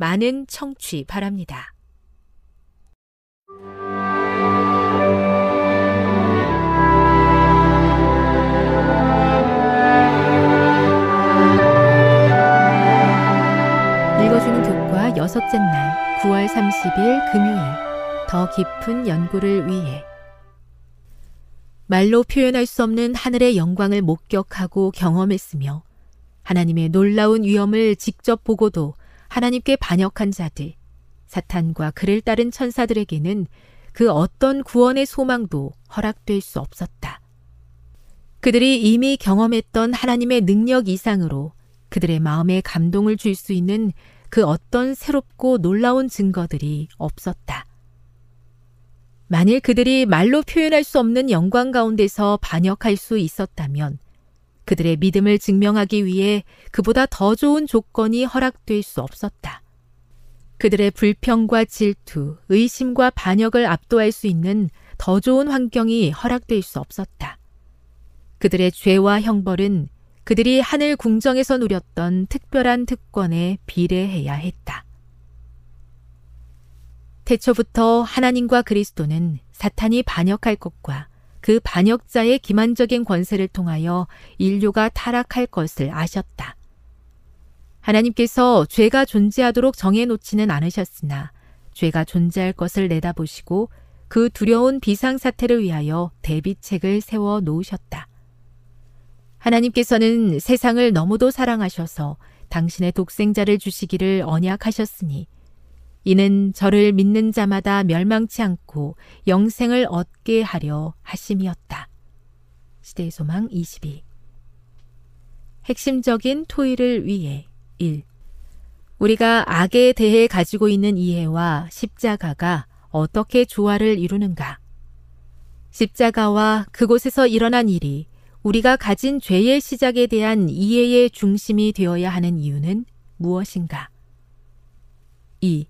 많은 청취 바랍니다. 읽어주는 교과 여섯째 날 9월 30일 금요일 더 깊은 연구를 위해 말로 표현할 수 없는 하늘의 영광을 목격하고 경험했으며 하나님의 놀라운 위엄을 직접 보고도 하나님께 반역한 자들, 사탄과 그를 따른 천사들에게는 그 어떤 구원의 소망도 허락될 수 없었다. 그들이 이미 경험했던 하나님의 능력 이상으로 그들의 마음에 감동을 줄 수 있는 그 어떤 새롭고 놀라운 증거들이 없었다. 만일 그들이 말로 표현할 수 없는 영광 가운데서 반역할 수 있었다면 그들의 믿음을 증명하기 위해 그보다 더 좋은 조건이 허락될 수 없었다. 그들의 불평과 질투, 의심과 반역을 압도할 수 있는 더 좋은 환경이 허락될 수 없었다. 그들의 죄와 형벌은 그들이 하늘 궁정에서 누렸던 특별한 특권에 비례해야 했다. 태초부터 하나님과 그리스도는 사탄이 반역할 것과 그 반역자의 기만적인 권세를 통하여 인류가 타락할 것을 아셨다. 하나님께서 죄가 존재하도록 정해놓지는 않으셨으나 죄가 존재할 것을 내다보시고 그 두려운 비상사태를 위하여 대비책을 세워 놓으셨다. 하나님께서는 세상을 너무도 사랑하셔서 당신의 독생자를 주시기를 언약하셨으니 이는 저를 믿는 자마다 멸망치 않고 영생을 얻게 하려 하심이었다. 시대의 소망 22 핵심적인 토의를 위해 1. 우리가 악에 대해 가지고 있는 이해와 십자가가 어떻게 조화를 이루는가? 십자가와 그곳에서 일어난 일이 우리가 가진 죄의 시작에 대한 이해의 중심이 되어야 하는 이유는 무엇인가? 2.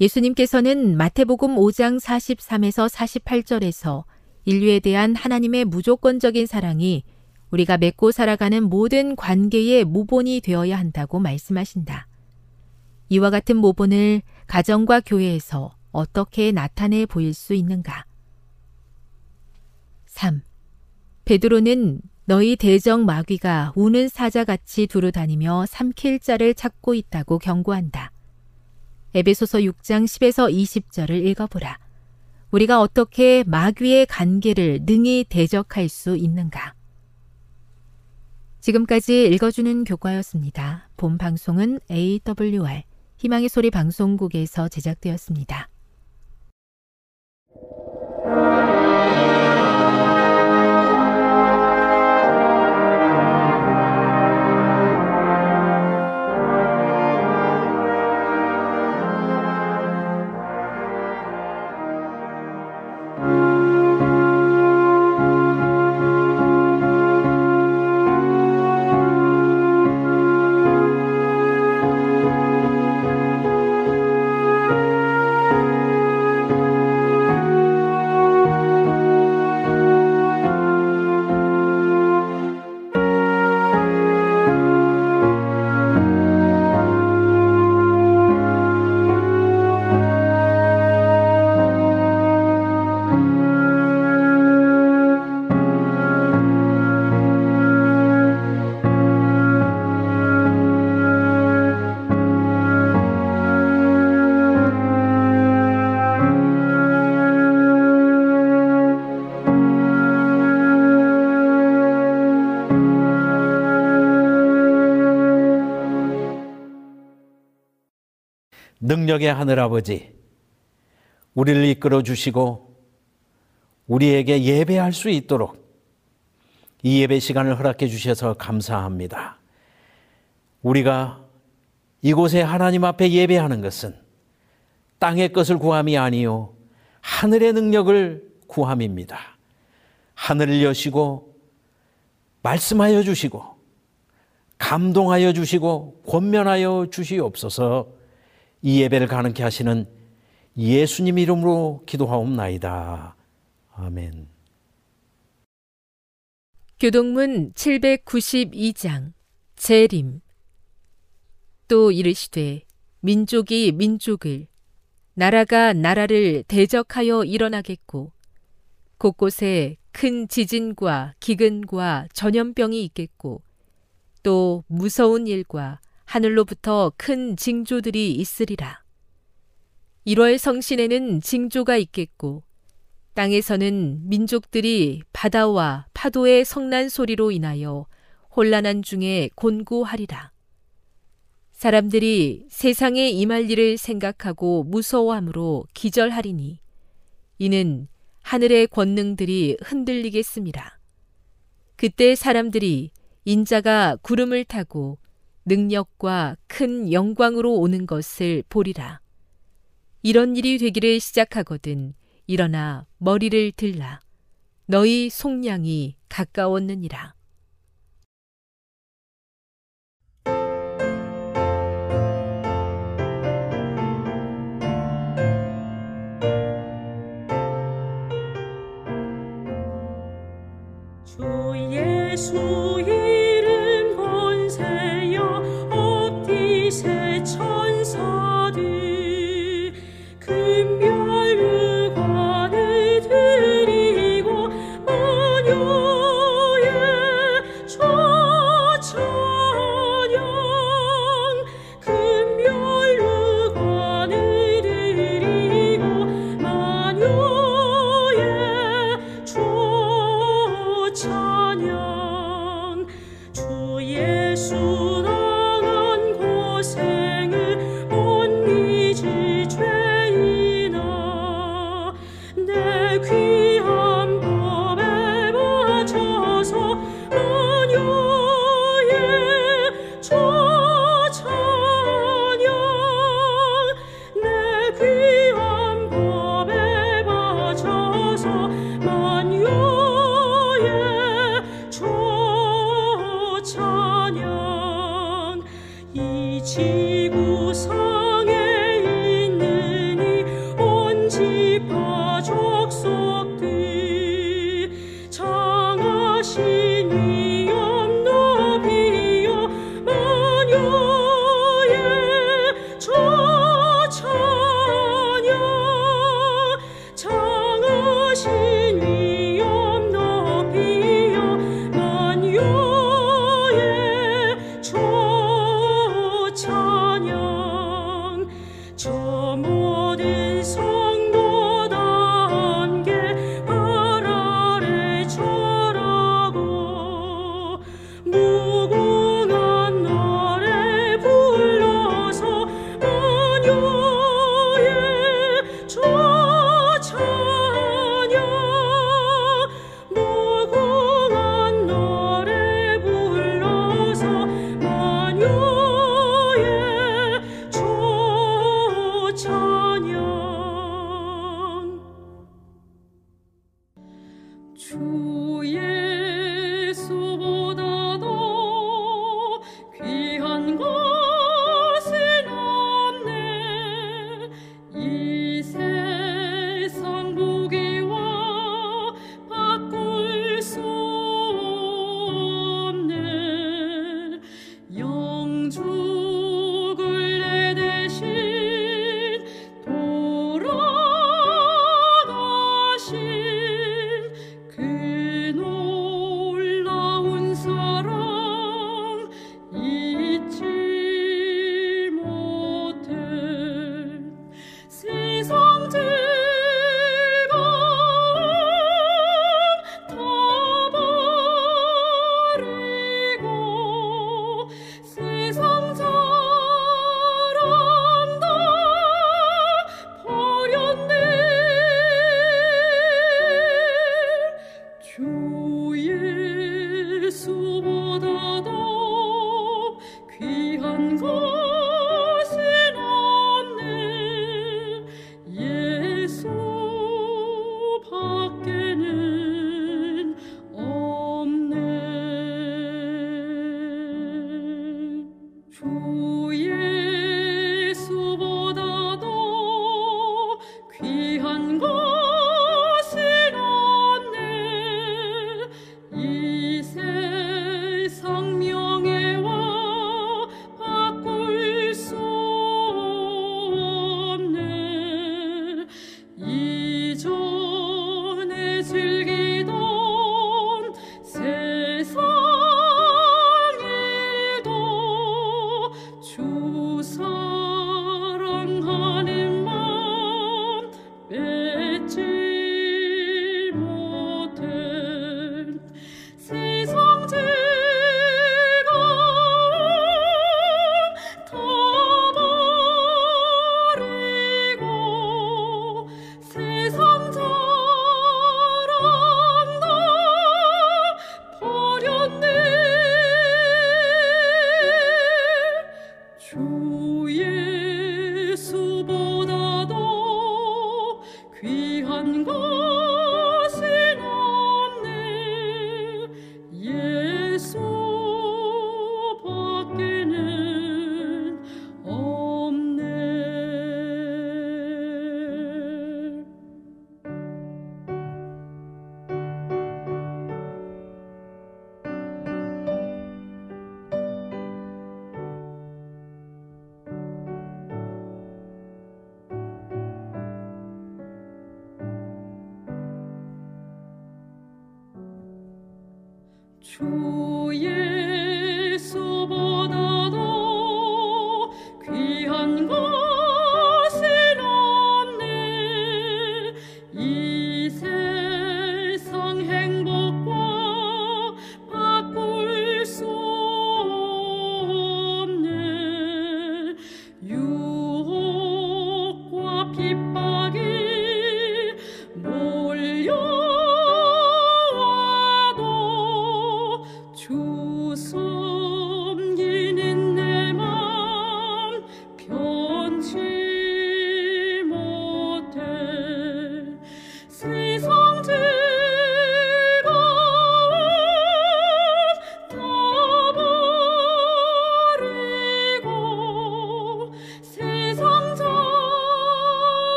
예수님께서는 마태복음 5장 43에서 48절에서 인류에 대한 하나님의 무조건적인 사랑이 우리가 맺고 살아가는 모든 관계의 모본이 되어야 한다고 말씀하신다. 이와 같은 모본을 가정과 교회에서 어떻게 나타내 보일 수 있는가? 3. 베드로는 너희 대적 마귀가 우는 사자같이 두루 다니며 삼킬 자를 찾고 있다고 경고한다. 에베소서 6장 10에서 20절을 읽어보라. 우리가 어떻게 마귀의 관계를 능히 대적할 수 있는가? 지금까지 읽어주는 교과였습니다. 본 방송은 AWR 희망의 소리 방송국에서 제작되었습니다. 능력의 하늘아버지, 우리를 이끌어 주시고 우리에게 예배할 수 있도록 이 예배 시간을 허락해 주셔서 감사합니다. 우리가 이곳에 하나님 앞에 예배하는 것은 땅의 것을 구함이 아니요 하늘의 능력을 구함입니다. 하늘을 여시고 말씀하여 주시고 감동하여 주시고 권면하여 주시옵소서 이 예배를 가능케 하시는 예수님 이름으로 기도하옵나이다. 아멘. 교동문 792장 재림 또 이르시되 민족이 민족을 나라가 나라를 대적하여 일어나겠고 곳곳에 큰 지진과 기근과 전염병이 있겠고 또 무서운 일과 하늘로부터 큰 징조들이 있으리라. 1월 성신에는 징조가 있겠고 땅에서는 민족들이 바다와 파도의 성난 소리로 인하여 혼란한 중에 곤고하리라. 사람들이 세상에 임할 일을 생각하고 무서워함으로 기절하리니 이는 하늘의 권능들이 흔들리겠습니다. 그때 사람들이 인자가 구름을 타고 능력과 큰 영광으로 오는 것을 보리라. 이런 일이 되기를 시작하거든 일어나 머리를 들라. 너희 속량이 가까웠느니라. 저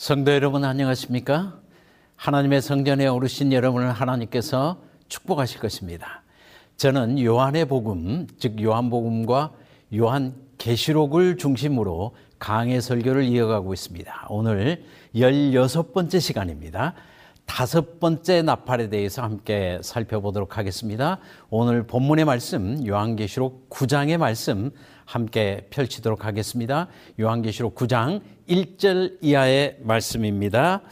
성도 여러분 안녕하십니까? 하나님의 성전에 오르신 여러분을 하나님께서 축복하실 것입니다. 저는 요한의 복음, 즉 요한복음과 요한 계시록을 중심으로 강해 설교를 이어가고 있습니다. 오늘 16번째 시간입니다. 다섯 번째 나팔에 대해서 함께 살펴보도록 하겠습니다. 오늘 본문의 말씀 요한계시록 9장의 말씀 함께 펼치도록 하겠습니다. 요한계시록 9장 1절 이하의 말씀입니다.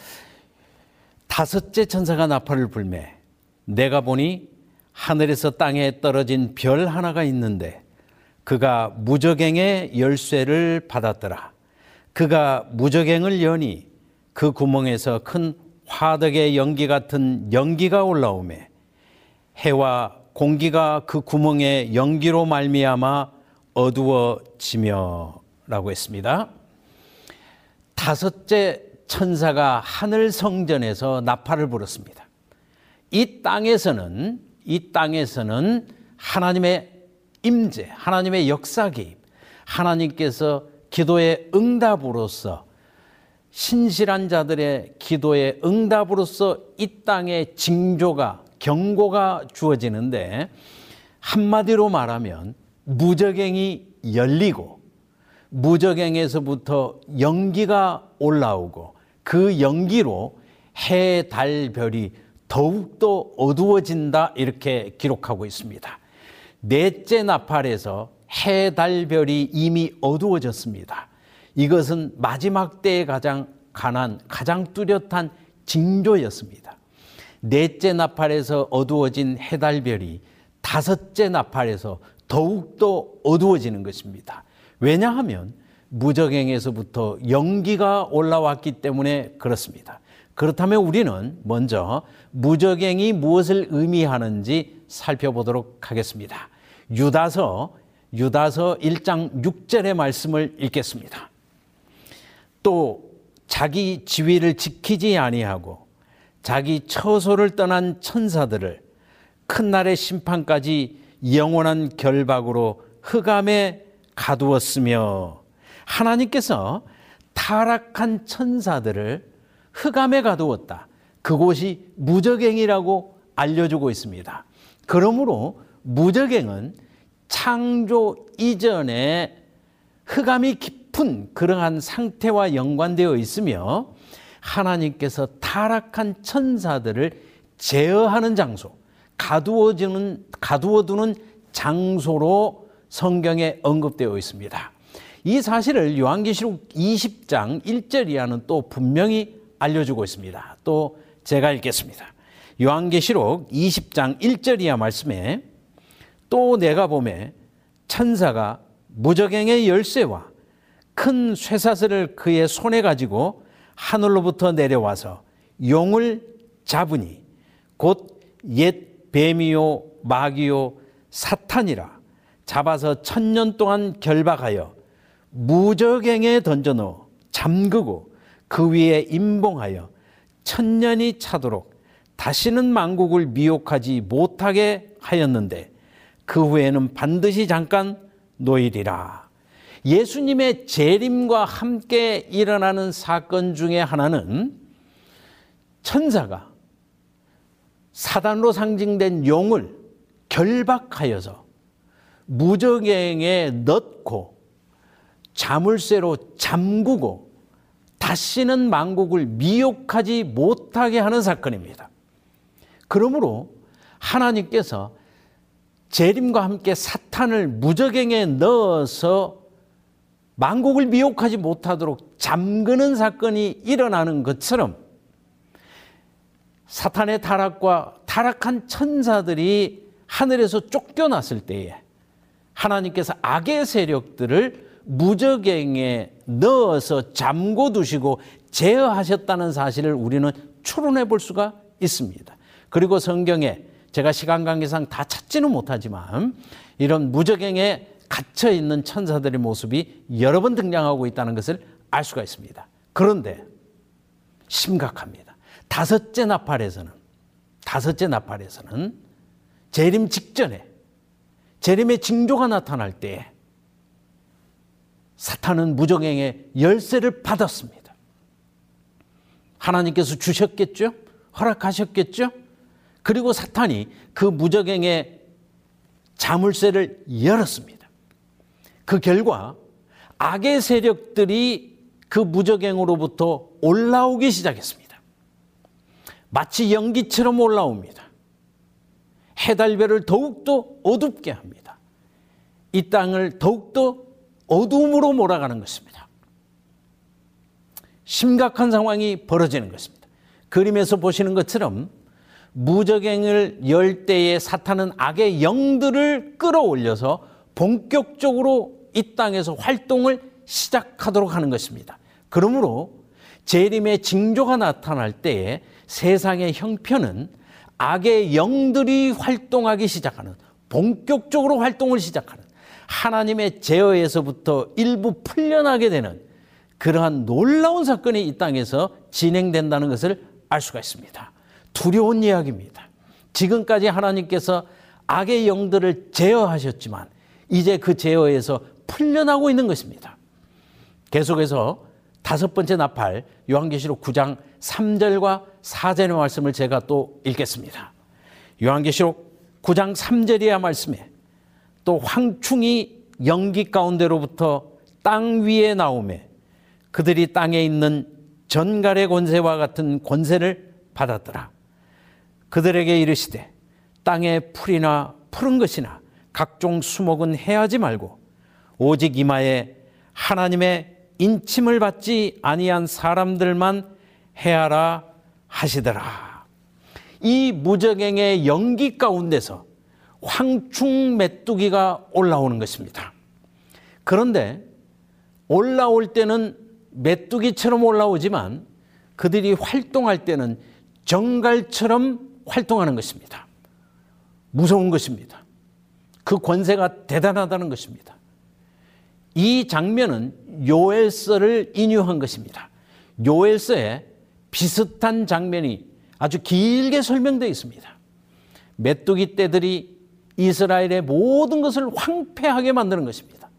다섯째 천사가 나팔을 불매 내가 보니 하늘에서 땅에 떨어진 별 하나가 있는데 그가 무저갱의 열쇠를 받았더라. 그가 무저갱을 여니 그 구멍에서 큰 화덕의 연기 같은 연기가 올라오매 해와 공기가 그 구멍의 연기로 말미암아 어두워지며라고 했습니다. 다섯째 천사가 하늘 성전에서 나팔을 불었습니다. 이 땅에서는 이 땅에서는 하나님의 임재, 하나님의 역사 개입, 하나님께서 기도의 응답으로서 신실한 자들의 기도의 응답으로서 이 땅에 징조가 경고가 주어지는데 한마디로 말하면 무적행이 열리고 무적행에서부터 연기가 올라오고 그 연기로 해, 달, 별이 더욱더 어두워진다 이렇게 기록하고 있습니다. 넷째 나팔에서 해, 달, 별이 이미 어두워졌습니다. 이것은 마지막 때에 가장 가난, 가장 뚜렷한 징조였습니다. 넷째 나팔에서 어두워진 해달별이 다섯째 나팔에서 더욱더 어두워지는 것입니다. 왜냐하면 무적행에서부터 연기가 올라왔기 때문에 그렇습니다. 그렇다면 우리는 먼저 무적행이 무엇을 의미하는지 살펴보도록 하겠습니다. 유다서 유다서 1장 6절의 말씀을 읽겠습니다. 또 자기 지위를 지키지 아니하고 자기 처소를 떠난 천사들을 큰 날의 심판까지 영원한 결박으로 흑암에 가두었으며 하나님께서 타락한 천사들을 흑암에 가두었다. 그곳이 무적행이라고 알려주고 있습니다. 그러므로 무적행은 창조 이전에 흑암이 깊은 그러한 상태와 연관되어 있으며 하나님께서 타락한 천사들을 제어하는 장소, 가두어주는, 가두어두는 장소로 성경에 언급되어 있습니다. 이 사실을 요한계시록 20장 1절 이하는 또 분명히 알려주고 있습니다. 또 제가 읽겠습니다. 요한계시록 20장 1절 이하 말씀에 또 내가 보매 천사가 무적행의 열쇠와 큰 쇠사슬을 그의 손에 가지고 하늘로부터 내려와서 용을 잡으니 곧 옛 뱀이요 마귀요 사탄이라 잡아서 천년 동안 결박하여 무적행에 던져넣어 잠그고 그 위에 임봉하여 천년이 차도록 다시는 만국을 미혹하지 못하게 하였는데 그 후에는 반드시 잠깐 노일이라. 예수님의 재림과 함께 일어나는 사건 중에 하나는 천사가 사단으로 상징된 용을 결박하여서 무적행에 넣고 자물쇠로 잠그고 다시는 만국을 미혹하지 못하게 하는 사건입니다. 그러므로 하나님께서 재림과 함께 사탄을 무적행에 넣어서 만국을 미혹하지 못하도록 잠그는 사건이 일어나는 것처럼 사탄의 타락과 타락한 천사들이 하늘에서 쫓겨났을 때에 하나님께서 악의 세력들을 무적행에 넣어서 잠궈 두시고 제어하셨다는 사실을 우리는 추론해 볼 수가 있습니다. 그리고 성경에 제가 시간 관계상 다 찾지는 못하지만 이런 무적행에 갇혀 있는 천사들의 모습이 여러 번 등장하고 있다는 것을 알 수가 있습니다. 그런데 심각합니다. 다섯째 나팔에서는 다섯째 나팔에서는 재림 직전에 재림의 징조가 나타날 때 사탄은 무적행의 열쇠를 받았습니다. 하나님께서 주셨겠죠? 허락하셨겠죠? 그리고 사탄이 그 무적행의 자물쇠를 열었습니다. 그 결과 악의 세력들이 그 무적행으로부터 올라오기 시작했습니다. 마치 연기처럼 올라옵니다. 해달별을 더욱더 어둡게 합니다. 이 땅을 더욱더 어둠으로 몰아가는 것입니다. 심각한 상황이 벌어지는 것입니다. 그림에서 보시는 것처럼 무적행을 열 때에 사탄은 악의 영들을 끌어올려서 본격적으로 이 땅에서 활동을 시작하도록 하는 것입니다. 그러므로 재림의 징조가 나타날 때에 세상의 형편은 악의 영들이 활동하기 시작하는 본격적으로 활동을 시작하는 하나님의 제어에서부터 일부 풀려나게 되는 그러한 놀라운 사건이 이 땅에서 진행된다는 것을 알 수가 있습니다. 두려운 이야기입니다. 지금까지 하나님께서 악의 영들을 제어하셨지만 이제 그 제어에서 풀려나고 있는 것입니다. 계속해서 다섯 번째 나팔 요한계시록 9장 3절과 4절의 말씀을 제가 또 읽겠습니다. 요한계시록 9장 3절이야 말씀에 또 황충이 연기 가운데로부터 땅 위에 나오매 그들이 땅에 있는 전갈의 권세와 같은 권세를 받았더라. 그들에게 이르시되 땅의 풀이나 푸른 것이나 각종 수목은 해하지 말고 오직 이마에 하나님의 인침을 받지 아니한 사람들만 해하라 하시더라. 이 무적행의 연기 가운데서 황충 메뚜기가 올라오는 것입니다. 그런데 올라올 때는 메뚜기처럼 올라오지만 그들이 활동할 때는 정갈처럼 활동하는 것입니다. 무서운 것입니다. 그 권세가 대단하다는 것입니다. 이 장면은 요엘서를 인유한 것입니다. 요엘서에 비슷한 장면이 아주 길게 설명되어 있습니다. 메뚜기 떼들이 이스라엘의 모든 것을 황폐하게 만드는 것입니다.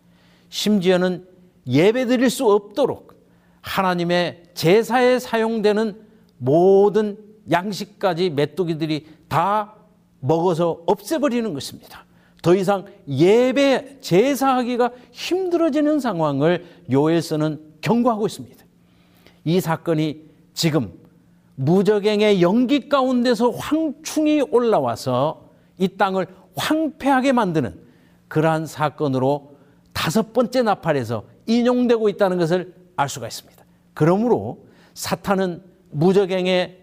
심지어는 예배 드릴 수 없도록 하나님의 제사에 사용되는 모든 양식까지 메뚜기들이 다 먹어서 없애버리는 것입니다. 더 이상 예배 제사하기가 힘들어지는 상황을 요엘서는 경고하고 있습니다. 이 사건이 지금 무적행의 연기 가운데서 황충이 올라와서 이 땅을 황폐하게 만드는 그러한 사건으로 다섯 번째 나팔에서 인용되고 있다는 것을 알 수가 있습니다. 그러므로 사탄은 무적행의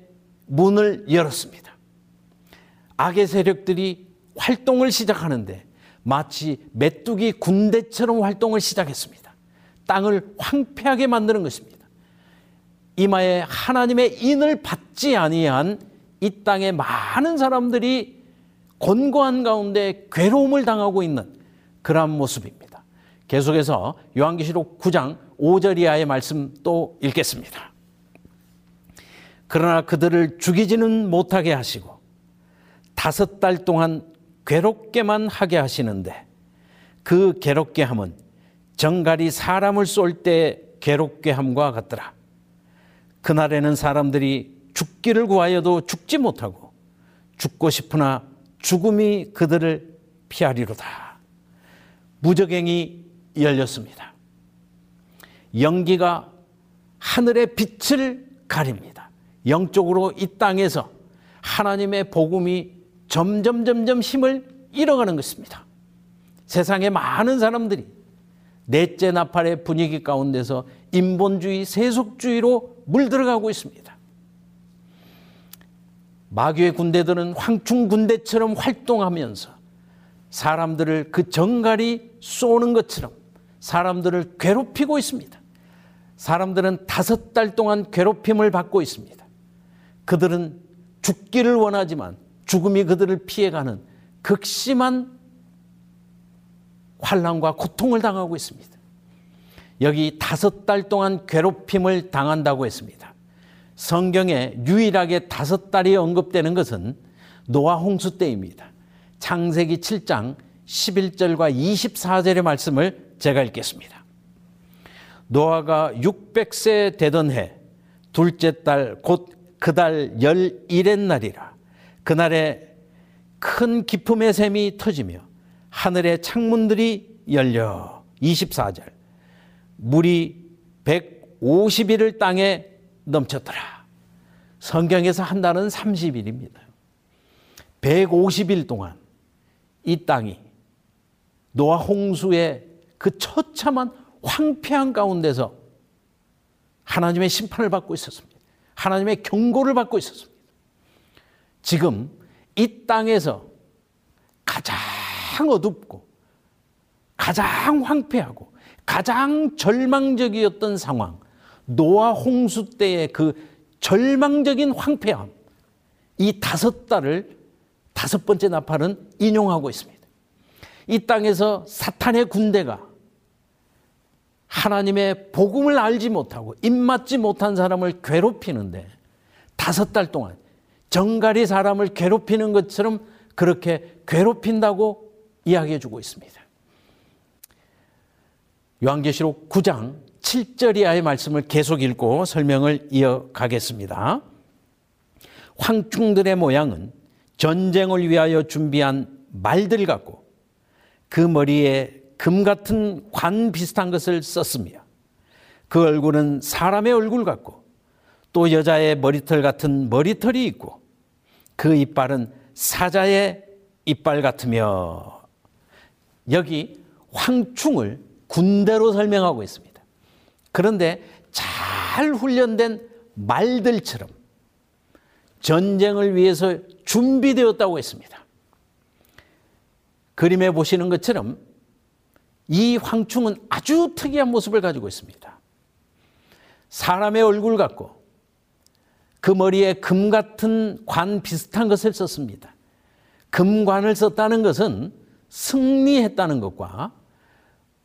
문을 열었습니다. 악의 세력들이 활동을 시작하는데 마치 메뚜기 군대처럼 활동을 시작했습니다. 땅을 황폐하게 만드는 것입니다. 이마에 하나님의 인을 받지 아니한 이 땅의 많은 사람들이 곤고한 가운데 괴로움을 당하고 있는 그러한 모습입니다. 계속해서 요한계시록 9장 5절 이하의 말씀 또 읽겠습니다. 그러나 그들을 죽이지는 못하게 하시고 다섯 달 동안 괴롭게만 하게 하시는데 그 괴롭게 함은 정갈이 사람을 쏠 때 괴롭게 함과 같더라. 그날에는 사람들이 죽기를 구하여도 죽지 못하고 죽고 싶으나 죽음이 그들을 피하리로다. 무적행이 열렸습니다. 연기가 하늘의 빛을 가립니다. 영적으로 이 땅에서 하나님의 복음이 점점 점점 힘을 잃어가는 것입니다. 세상의 많은 사람들이 넷째 나팔의 분위기 가운데서 인본주의, 세속주의로 물들어가고 있습니다. 마귀의 군대들은 황충 군대처럼 활동하면서 사람들을 그 정갈이 쏘는 것처럼 사람들을 괴롭히고 있습니다. 사람들은 다섯 달 동안 괴롭힘을 받고 있습니다. 그들은 죽기를 원하지만 죽음이 그들을 피해가는 극심한 환란과 고통을 당하고 있습니다. 여기 다섯 달 동안 괴롭힘을 당한다고 했습니다. 성경에 유일하게 다섯 달이 언급되는 것은 노아 홍수 때입니다. 창세기 7장 11절과 24절의 말씀을 제가 읽겠습니다. 노아가 600세 되던 해 둘째 달 곧 그달 열일의 날이라 그날에 큰 기품의 샘이 터지며 하늘의 창문들이 열려 24절 물이 150일을 땅에 넘쳤더라. 성경에서 한 달은 30일입니다. 150일 동안 이 땅이 노아 홍수의 그 처참한 황폐한 가운데서 하나님의 심판을 받고 있었습니다. 하나님의 경고를 받고 있었습니다. 지금 이 땅에서 가장 어둡고 가장 황폐하고 가장 절망적이었던 상황, 노아 홍수 때의 그 절망적인 황폐함, 이 다섯 달을 다섯 번째 나팔은 인용하고 있습니다. 이 땅에서 사탄의 군대가 하나님의 복음을 알지 못하고 입맞지 못한 사람을 괴롭히는데 다섯 달 동안 정갈이 사람을 괴롭히는 것처럼 그렇게 괴롭힌다고 이야기해 주고 있습니다. 요한계시록 9장 7절 이하의 말씀을 계속 읽고 설명을 이어가겠습니다. 황충들의 모양은 전쟁을 위하여 준비한 말들 같고 그 머리에 금 같은 관 비슷한 것을 썼으며 그 얼굴은 사람의 얼굴 같고 또 여자의 머리털 같은 머리털이 있고 그 이빨은 사자의 이빨 같으며 여기 황충을 군대로 설명하고 있습니다. 그런데 잘 훈련된 말들처럼 전쟁을 위해서 준비되었다고 했습니다. 그림에 보시는 것처럼 이 황충은 아주 특이한 모습을 가지고 있습니다. 사람의 얼굴 같고 그 머리에 금 같은 관 비슷한 것을 썼습니다. 금관을 썼다는 것은 승리했다는 것과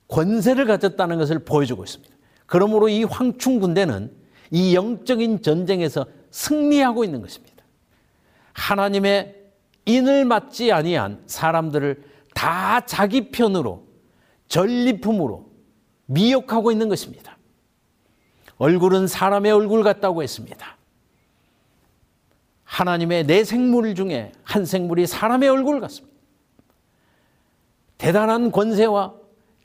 권세를 가졌다는 것을 보여주고 있습니다. 그러므로 이 황충 군대는 이 영적인 전쟁에서 승리하고 있는 것입니다. 하나님의 인을 맞지 아니한 사람들을 다 자기 편으로 전리품으로 미혹하고 있는 것입니다. 얼굴은 사람의 얼굴 같다고 했습니다. 하나님의 네 생물 중에 한 생물이 사람의 얼굴 같습니다. 대단한 권세와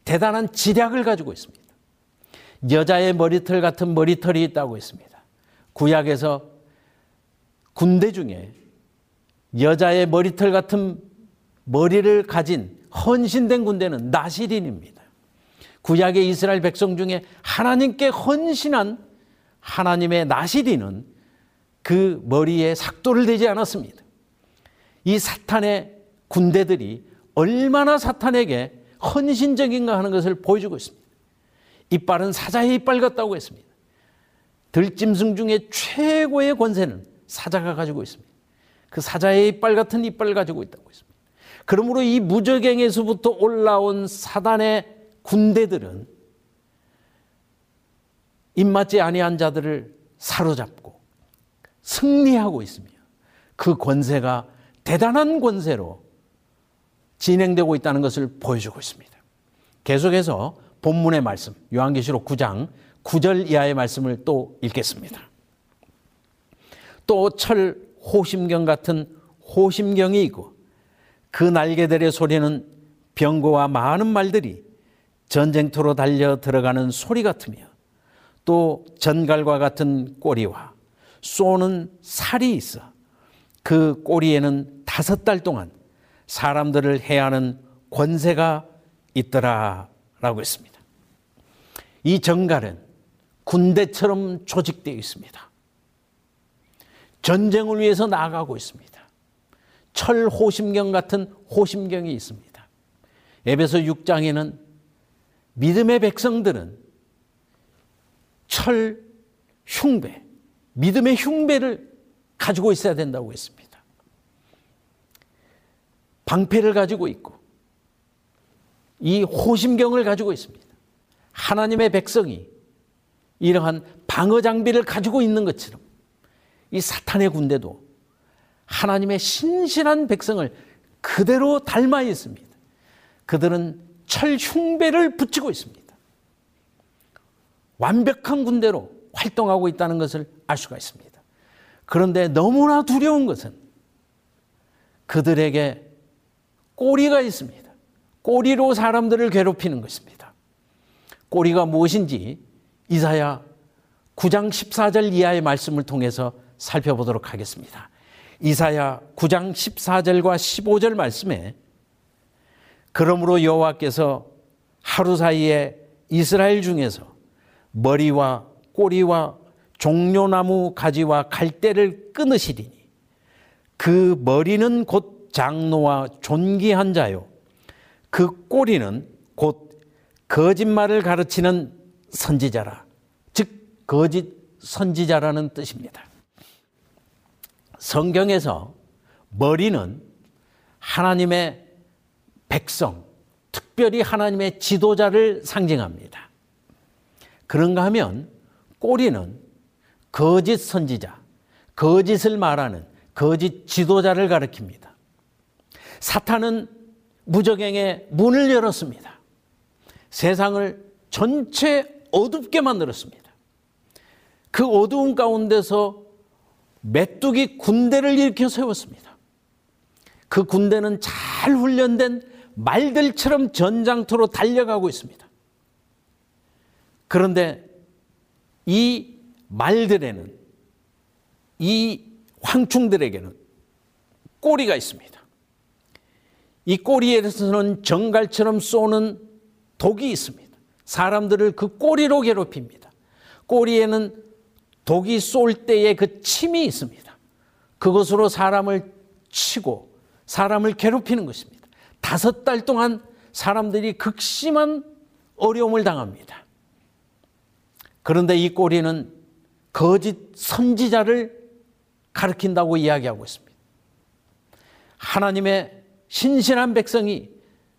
대단한 지략을 가지고 있습니다. 여자의 머리털 같은 머리털이 있다고 했습니다. 구약에서 군대 중에 여자의 머리털 같은 머리를 가진 헌신된 군대는 나시린입니다. 구약의 이스라엘 백성 중에 하나님께 헌신한 하나님의 나시린은 그 머리에 삭도를 대지 않았습니다. 이 사탄의 군대들이 얼마나 사탄에게 헌신적인가 하는 것을 보여주고 있습니다. 이빨은 사자의 이빨 같다고 했습니다. 들짐승 중에 최고의 권세는 사자가 가지고 있습니다. 그 사자의 이빨 같은 이빨을 가지고 있다고 했습니다. 그러므로 이 무적행에서부터 올라온 사단의 군대들은 입맞지 아니한 자들을 사로잡고 승리하고 있으며 그 권세가 대단한 권세로 진행되고 있다는 것을 보여주고 있습니다. 계속해서 본문의 말씀, 요한계시록 9장 9절 이하의 말씀을 또 읽겠습니다. 또 철 호심경 같은 호심경이 있고 그 날개들의 소리는 병거와 많은 말들이 전쟁터로 달려 들어가는 소리 같으며 또 전갈과 같은 꼬리와 쏘는 살이 있어 그 꼬리에는 다섯 달 동안 사람들을 해하는 권세가 있더라라고 했습니다. 이 정갈은 군대처럼 조직되어 있습니다. 전쟁을 위해서 나아가고 있습니다. 철 호심경 같은 호심경이 있습니다. 에베소 6장에는 믿음의 백성들은 철 흉배, 믿음의 흉배를 가지고 있어야 된다고 했습니다. 방패를 가지고 있고 이 호심경을 가지고 있습니다. 하나님의 백성이 이러한 방어 장비를 가지고 있는 것처럼 이 사탄의 군대도 하나님의 신실한 백성을 그대로 닮아 있습니다. 그들은 철 흉배를 붙이고 있습니다. 완벽한 군대로 활동하고 있다는 것을 알 수가 있습니다. 그런데 너무나 두려운 것은 그들에게 꼬리가 있습니다. 꼬리로 사람들을 괴롭히는 것입니다. 꼬리가 무엇인지 이사야 9장 14절 이하의 말씀을 통해서 살펴보도록 하겠습니다. 이사야 9장 14절과 15절 말씀에 그러므로 여호와께서 하루 사이에 이스라엘 중에서 머리와 꼬리와 종려나무 가지와 갈대를 끊으시리니 그 머리는 곧 장로와 존귀한 자요 그 꼬리는 곧 거짓말을 가르치는 선지자라 즉 거짓 선지자라는 뜻입니다. 성경에서 머리는 하나님의 백성, 특별히 하나님의 지도자를 상징합니다. 그런가 하면 꼬리는 거짓 선지자, 거짓을 말하는 거짓 지도자를 가리킵니다. 사탄은 무적행의 문을 열었습니다. 세상을 전체 어둡게 만들었습니다. 그 어두운 가운데서 메뚜기 군대를 일으켜 세웠습니다. 그 군대는 잘 훈련된 말들처럼 전장터로 달려가고 있습니다. 그런데 이 말들에는 이 황충들에게는 꼬리가 있습니다. 이 꼬리에서는 정갈처럼 쏘는 독이 있습니다. 사람들을 그 꼬리로 괴롭힙니다. 꼬리에는 독이 쏠 때에 그 침이 있습니다. 그것으로 사람을 치고 사람을 괴롭히는 것입니다. 다섯 달 동안 사람들이 극심한 어려움을 당합니다. 그런데 이 꼬리는 거짓 선지자를 가르킨다고 이야기하고 있습니다. 하나님의 신실한 백성이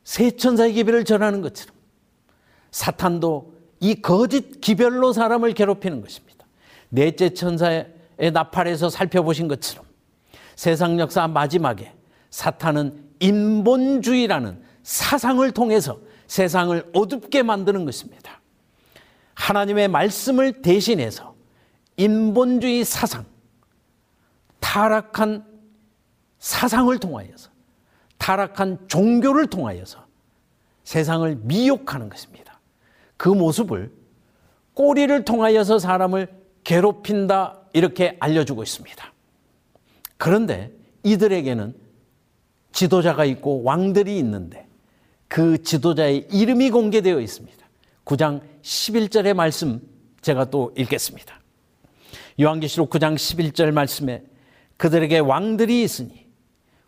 세 천사의 기별을 전하는 것처럼 사탄도 이 거짓 기별로 사람을 괴롭히는 것입니다. 넷째 천사의 나팔에서 살펴보신 것처럼 세상 역사 마지막에 사탄은 인본주의라는 사상을 통해서 세상을 어둡게 만드는 것입니다. 하나님의 말씀을 대신해서 인본주의 사상, 타락한 사상을 통하여서 타락한 종교를 통하여서 세상을 미혹하는 것입니다. 그 모습을 꼬리를 통하여서 사람을 괴롭힌다 이렇게 알려주고 있습니다. 그런데 이들에게는 지도자가 있고 왕들이 있는데 그 지도자의 이름이 공개되어 있습니다. 9장 11절의 말씀 제가 또 읽겠습니다. 요한계시록 9장 11절 말씀에 그들에게 왕들이 있으니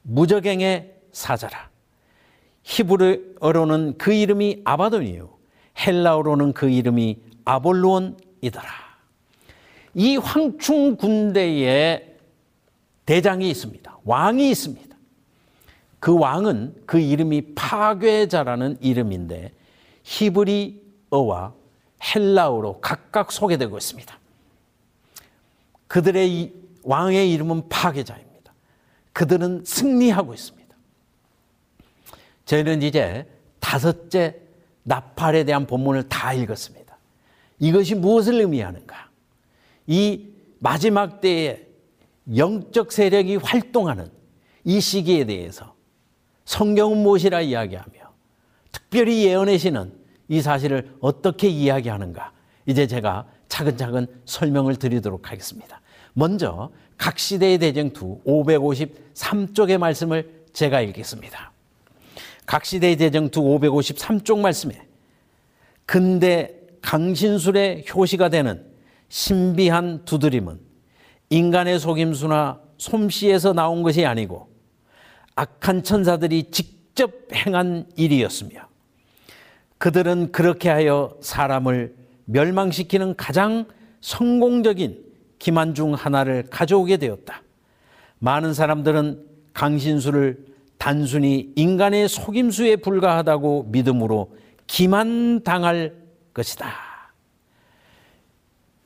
무적행의 사자라. 히브리어로는 그 이름이 아바돈이요. 헬라어로는 그 이름이 아볼론이더라. 이 황충 군대에 대장이 있습니다. 왕이 있습니다. 그 왕은 그 이름이 파괴자라는 이름인데 히브리어와 헬라어로 각각 소개되고 있습니다. 그들의 왕의 이름은 파괴자입니다. 그들은 승리하고 있습니다. 저희는 이제 다섯째 나팔에 대한 본문을 다 읽었습니다. 이것이 무엇을 의미하는가? 이 마지막 때에 영적 세력이 활동하는 이 시기에 대해서 성경은 무엇이라 이야기하며 특별히 예언의 신은 이 사실을 어떻게 이야기하는가 이제 제가 차근차근 설명을 드리도록 하겠습니다. 먼저 각 시대의 대쟁투 553쪽의 말씀을 제가 읽겠습니다. 각 시대의 대쟁투 553쪽 말씀에 근대 강신술의 효시가 되는 신비한 두드림은 인간의 속임수나 솜씨에서 나온 것이 아니고 악한 천사들이 직접 행한 일이었으며 그들은 그렇게 하여 사람을 멸망시키는 가장 성공적인 기만 중 하나를 가져오게 되었다. 많은 사람들은 강신수를 단순히 인간의 속임수에 불과하다고 믿음으로 기만당할 것이다.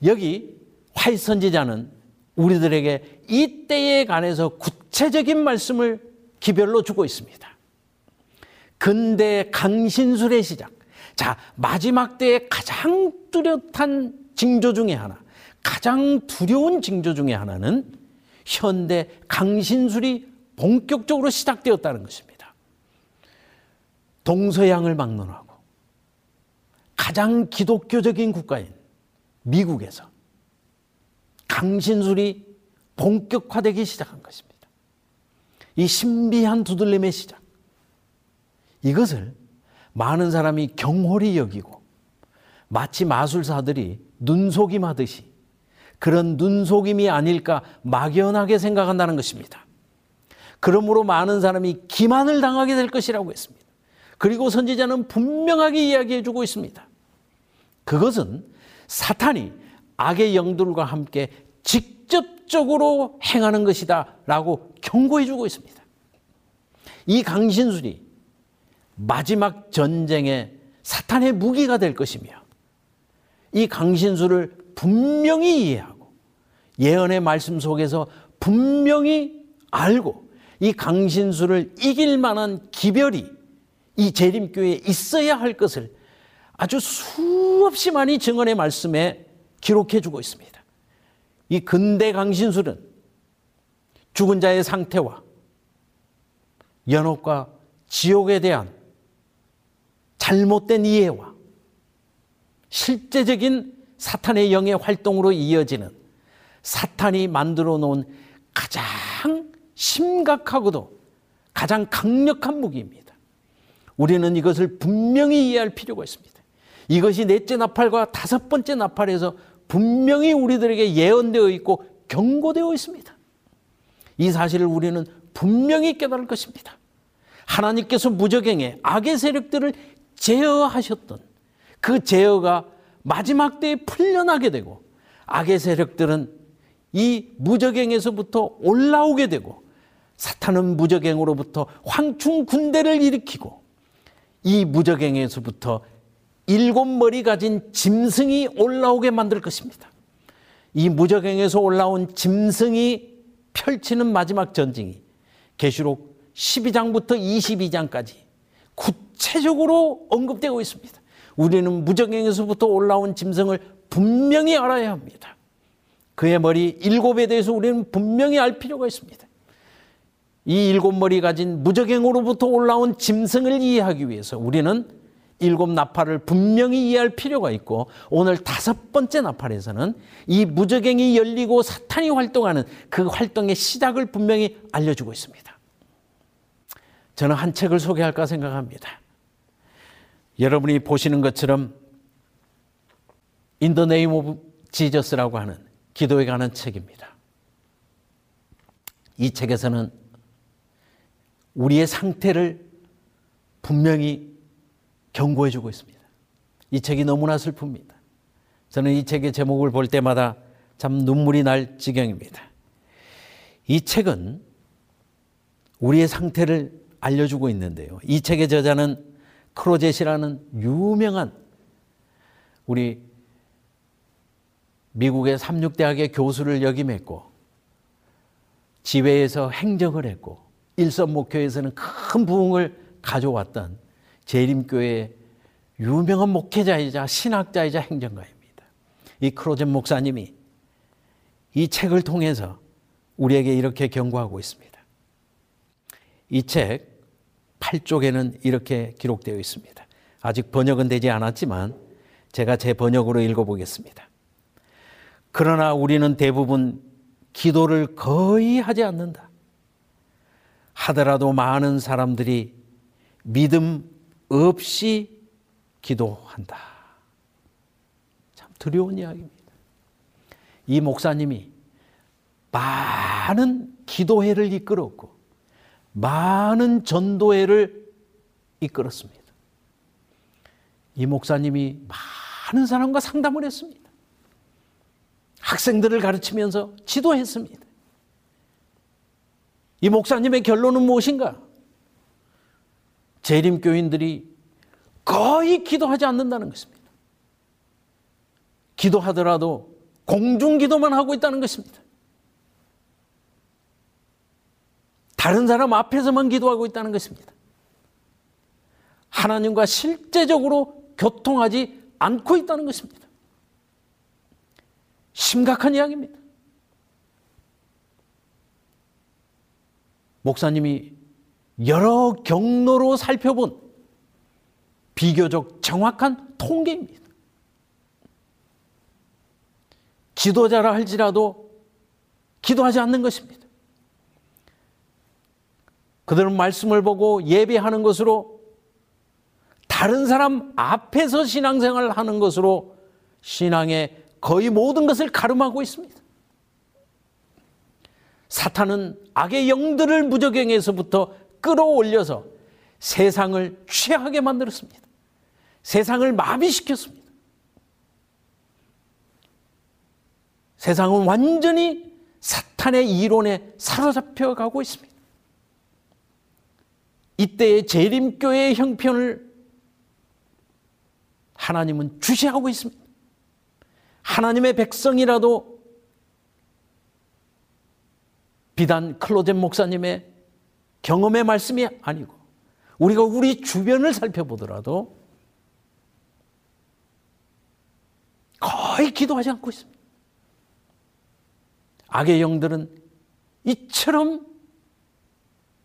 여기 화이 선지자는 우리들에게 이 때에 관해서 구체적인 말씀을 기별로 주고 있습니다. 근대 강신술의 시작. 자, 마지막 때의 가장 뚜렷한 징조 중의 하나, 가장 두려운 징조 중의 하나는 현대 강신술이 본격적으로 시작되었다는 것입니다. 동서양을 막론하고 가장 기독교적인 국가인 미국에서 강신술이 본격화되기 시작한 것입니다. 이 신비한 두들림의 시작. 이것을 많은 사람이 경홀히 여기고 마치 마술사들이 눈속임 하듯이 그런 눈속임이 아닐까 막연하게 생각한다는 것입니다. 그러므로 많은 사람이 기만을 당하게 될 것이라고 했습니다. 그리고 선지자는 분명하게 이야기해 주고 있습니다. 그것은 사탄이 악의 영들과 함께 직접적으로 행하는 것이다 라고 경고해 주고 있습니다. 이 강신술이 마지막 전쟁의 사탄의 무기가 될 것이며 이 강신술을 분명히 이해하고 예언의 말씀 속에서 분명히 알고 이 강신술을 이길 만한 기별이 이 재림교회에 있어야 할 것을 아주 수없이 많이 증언의 말씀에 기록해 주고 있습니다. 이 근대 강신술은 죽은 자의 상태와 연옥과 지옥에 대한 잘못된 이해와 실제적인 사탄의 영의 활동으로 이어지는 사탄이 만들어 놓은 가장 심각하고도 가장 강력한 무기입니다. 우리는 이것을 분명히 이해할 필요가 있습니다. 이것이 넷째 나팔과 다섯 번째 나팔에서 분명히 우리들에게 예언되어 있고 경고되어 있습니다. 이 사실을 우리는 분명히 깨달을 것입니다. 하나님께서 무적행에 악의 세력들을 제어하셨던 그 제어가 마지막 때에 풀려나게 되고 악의 세력들은 이 무적행에서부터 올라오게 되고 사탄은 무적행으로부터 황충 군대를 일으키고 이 무적행에서부터 일곱 머리 가진 짐승이 올라오게 만들 것입니다. 이 무적행에서 올라온 짐승이 펼치는 마지막 전쟁이 계시록 12장부터 22장까지 구체적으로 언급되고 있습니다. 우리는 무적행에서부터 올라온 짐승을 분명히 알아야 합니다. 그의 머리 일곱에 대해서 우리는 분명히 알 필요가 있습니다. 이 일곱 머리 가진 무적행으로부터 올라온 짐승을 이해하기 위해서 우리는 일곱 나팔을 분명히 이해할 필요가 있고 오늘 다섯 번째 나팔에서는 이 무적행이 열리고 사탄이 활동하는 그 활동의 시작을 분명히 알려주고 있습니다. 저는 한 책을 소개할까 생각합니다. 여러분이 보시는 것처럼 the Name of Jesus라고 하는 기도에 관한 책입니다. 이 책에서는 우리의 상태를 분명히 경고해 주고 있습니다. 이 책이 너무나 슬픕니다. 저는 이 책의 제목을 볼 때마다 참 눈물이 날 지경입니다. 이 책은 우리의 상태를 알려주고 있는데요. 이 책의 저자는 크로젯이라는 유명한 우리 미국의 삼육대학의 교수를 역임했고 지회에서 행정을 했고 일선목교에서는 큰 부흥을 가져왔던 재림교회 유명한 목회자이자 신학자이자 행정가입니다. 이 크로젠 목사님이 이 책을 통해서 우리에게 이렇게 경고하고 있습니다. 이 책 8쪽에는 이렇게 기록되어 있습니다. 아직 번역은 되지 않았지만 제가 제 번역으로 읽어보겠습니다. 그러나 우리는 대부분 기도를 거의 하지 않는다. 하더라도 많은 사람들이 믿음 없이 기도한다. 참 두려운 이야기입니다. 이 목사님이 많은 기도회를 이끌었고, 많은 전도회를 이끌었습니다. 이 목사님이 많은 사람과 상담을 했습니다. 학생들을 가르치면서 지도했습니다. 이 목사님의 결론은 무엇인가? 재림교인들이 거의 기도하지 않는다는 것입니다. 기도하더라도 공중 기도만 하고 있다는 것입니다. 다른 사람 앞에서만 기도하고 있다는 것입니다. 하나님과 실제적으로 교통하지 않고 있다는 것입니다. 심각한 이야기입니다. 목사님이 여러 경로로 살펴본 비교적 정확한 통계입니다. 지도자라 할지라도 기도하지 않는 것입니다. 그들은 말씀을 보고 예배하는 것으로 다른 사람 앞에서 신앙생활을 하는 것으로 신앙의 거의 모든 것을 가름하고 있습니다. 사탄은 악의 영들을 무적행에서부터 끌어올려서 세상을 취하게 만들었습니다. 세상을 마비시켰습니다. 세상은 완전히 사탄의 이론에 사로잡혀 가고 있습니다. 이때의 재림교회의 형편을 하나님은 주시하고 있습니다. 하나님의 백성이라도 비단 클로젠 목사님의 경험의 말씀이 아니고 우리가 우리 주변을 살펴보더라도 거의 기도하지 않고 있습니다. 악의 영들은 이처럼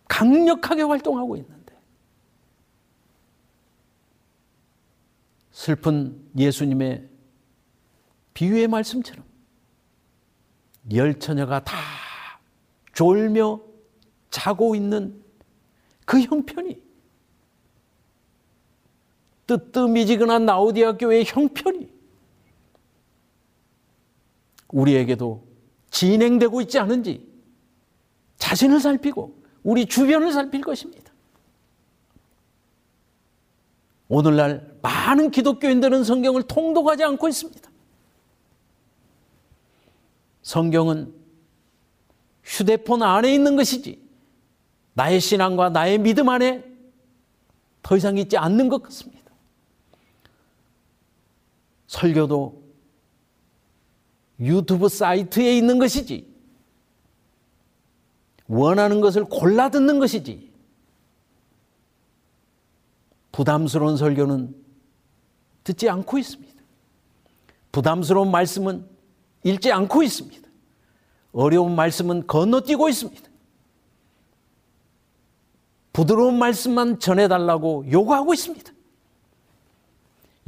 강력하게 활동하고 있는데 슬픈 예수님의 비유의 말씀처럼 열 처녀가 다 졸며 자고 있는 그 형편이 뜨뜻미지근한 나우디아 교회의 형편이 우리에게도 진행되고 있지 않은지 자신을 살피고 우리 주변을 살필 것입니다. 오늘날 많은 기독교인들은 성경을 통독하지 않고 있습니다. 성경은 휴대폰 안에 있는 것이지 나의 신앙과 나의 믿음 안에 더 이상 있지 않는 것 같습니다. 설교도 유튜브 사이트에 있는 것이지 원하는 것을 골라 듣는 것이지 부담스러운 설교는 듣지 않고 있습니다. 부담스러운 말씀은 읽지 않고 있습니다. 어려운 말씀은 건너뛰고 있습니다. 부드러운 말씀만 전해달라고 요구하고 있습니다.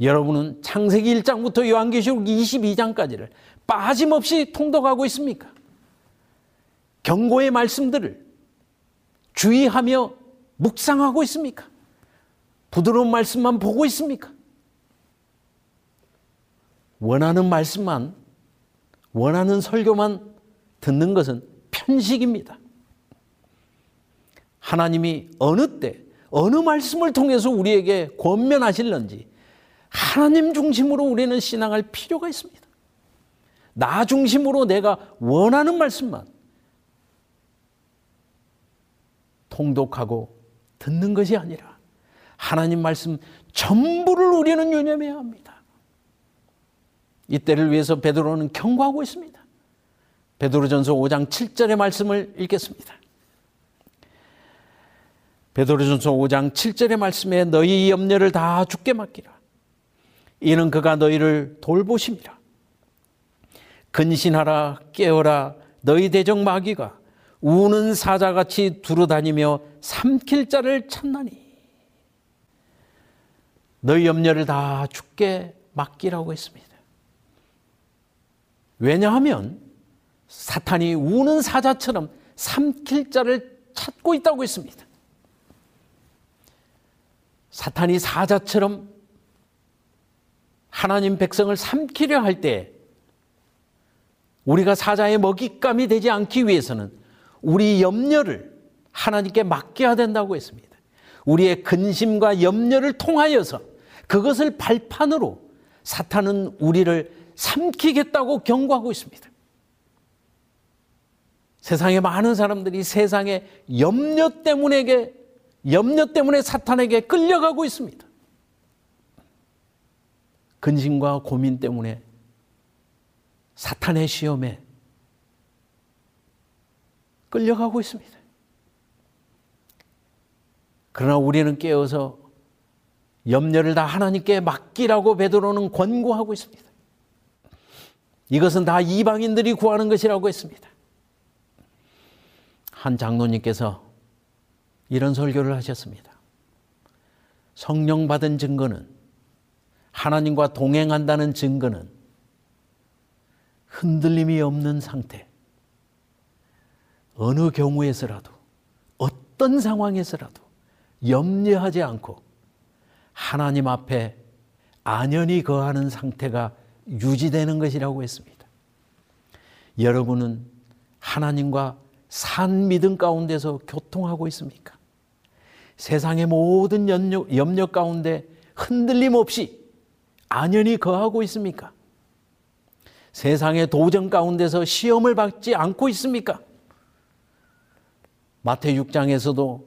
여러분은 창세기 1장부터 요한계시록 22장까지를 빠짐없이 통독하고 있습니까? 경고의 말씀들을 주의하며 묵상하고 있습니까? 부드러운 말씀만 보고 있습니까? 원하는 말씀만, 원하는 설교만 듣는 것은 편식입니다. 하나님이 어느 때, 어느 말씀을 통해서 우리에게 권면하실는지 하나님 중심으로 우리는 신앙할 필요가 있습니다. 나 중심으로 내가 원하는 말씀만 통독하고 듣는 것이 아니라 하나님 말씀 전부를 우리는 유념해야 합니다. 이때를 위해서 베드로는 경고하고 있습니다. 베드로전서 5장 7절의 말씀을 읽겠습니다. 베드로전서 5장 7절의 말씀에 너희 염려를 다 죽게 맡기라. 이는 그가 너희를 돌보심이라. 근신하라 깨어라 너희 대적 마귀가 우는 사자같이 두루다니며 삼킬 자를 찾나니 너희 염려를 다 죽게 맡기라고 했습니다. 왜냐하면 사탄이 우는 사자처럼 삼킬 자를 찾고 있다고 했습니다. 사탄이 사자처럼 하나님 백성을 삼키려 할 때 우리가 사자의 먹잇감이 되지 않기 위해서는 우리 염려를 하나님께 맡겨야 된다고 했습니다. 우리의 근심과 염려를 통하여서 그것을 발판으로 사탄은 우리를 삼키겠다고 경고하고 있습니다. 세상에 많은 사람들이 세상의 염려 때문에 염려 때문에 사탄에게 끌려가고 있습니다. 근심과 고민 때문에 사탄의 시험에 끌려가고 있습니다. 그러나 우리는 깨어서 염려를 다 하나님께 맡기라고 베드로는 권고하고 있습니다. 이것은 다 이방인들이 구하는 것이라고 했습니다. 한 장로님께서 이런 설교를 하셨습니다. 성령 받은 증거는 하나님과 동행한다는 증거는 흔들림이 없는 상태. 어느 경우에서라도 어떤 상황에서라도 염려하지 않고 하나님 앞에 안연히 거하는 상태가 유지되는 것이라고 했습니다. 여러분은 하나님과 산 믿음 가운데서 교통하고 있습니까? 세상의 모든 염려, 염려 가운데 흔들림 없이 안연히 거하고 있습니까? 세상의 도전 가운데서 시험을 받지 않고 있습니까? 마태 6장에서도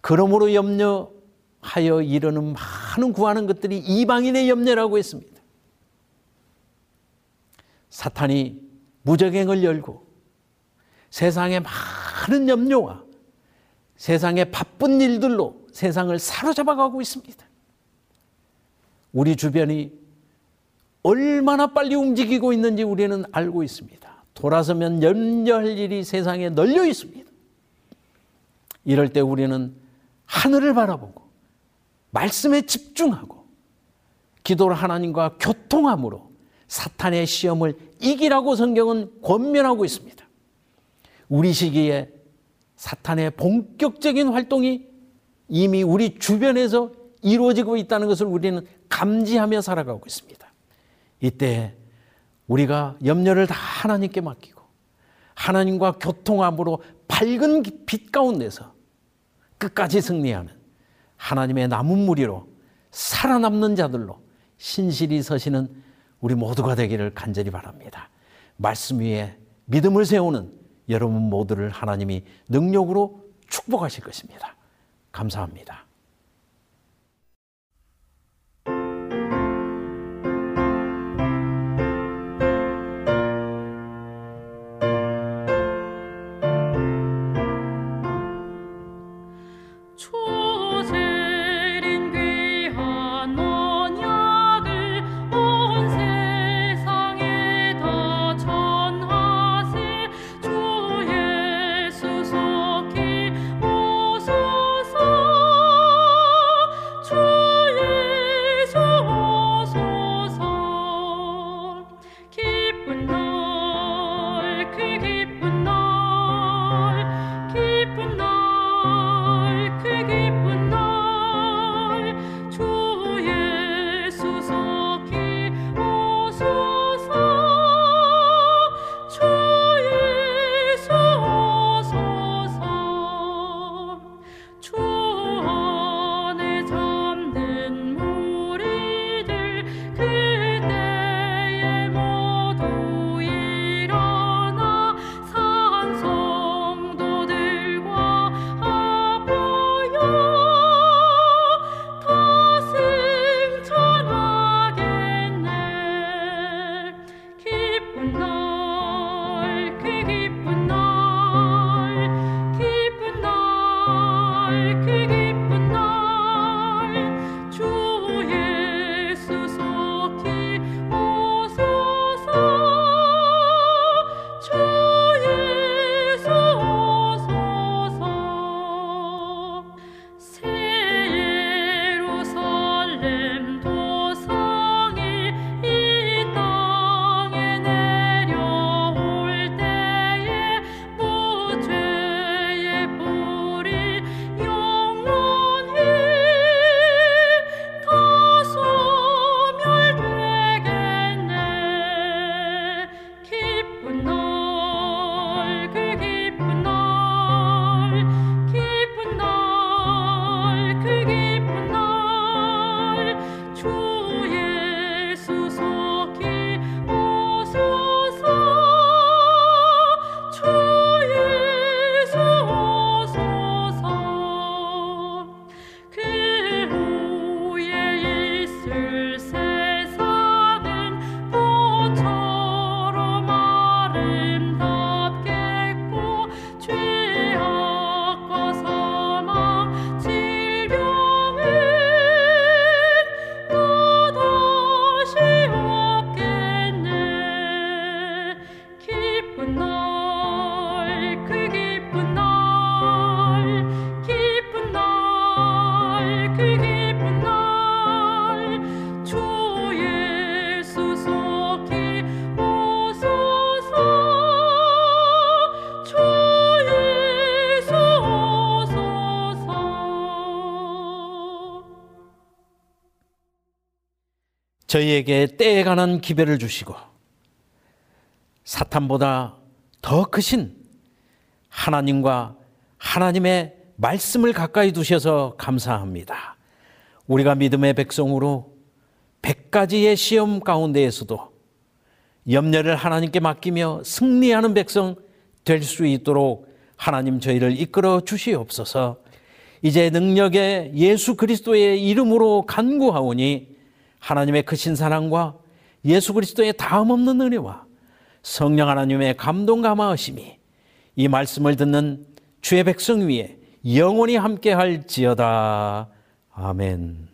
그러므로 염려하여 이르는 많은 구하는 것들이 이방인의 염려라고 했습니다. 사탄이 무적행을 열고 세상의 많은 염려와 세상의 바쁜 일들로 세상을 사로잡아가고 있습니다. 우리 주변이 얼마나 빨리 움직이고 있는지 우리는 알고 있습니다. 돌아서면 염려할 일이 세상에 널려 있습니다. 이럴 때 우리는 하늘을 바라보고 말씀에 집중하고 기도를 하나님과 교통함으로 사탄의 시험을 이기라고 성경은 권면하고 있습니다. 우리 시기에 사탄의 본격적인 활동이 이미 우리 주변에서 이루어지고 있다는 것을 우리는 감지하며 살아가고 있습니다. 이때 우리가 염려를 다 하나님께 맡기고 하나님과 교통함으로 밝은 빛 가운데서 끝까지 승리하는 하나님의 남은 무리로 살아남는 자들로 신실히 서시는 우리 모두가 되기를 간절히 바랍니다. 말씀 위에 믿음을 세우는 여러분 모두를 하나님이 능력으로 축복하실 것입니다. 감사합니다. 저희에게 때에 관한 기별을 주시고 사탄보다 더 크신 하나님과 하나님의 말씀을 가까이 두셔서 감사합니다. 우리가 믿음의 백성으로 백 가지의 시험 가운데에서도 염려를 하나님께 맡기며 승리하는 백성 될 수 있도록 하나님 저희를 이끌어 주시옵소서. 이제 능력의 예수 그리스도의 이름으로 간구하오니 하나님의 크신 사랑과 예수 그리스도의 다음 없는 은혜와 성령 하나님의 감동 감화하심이 이 말씀을 듣는 주의 백성 위에 영원히 함께 할지어다. 아멘.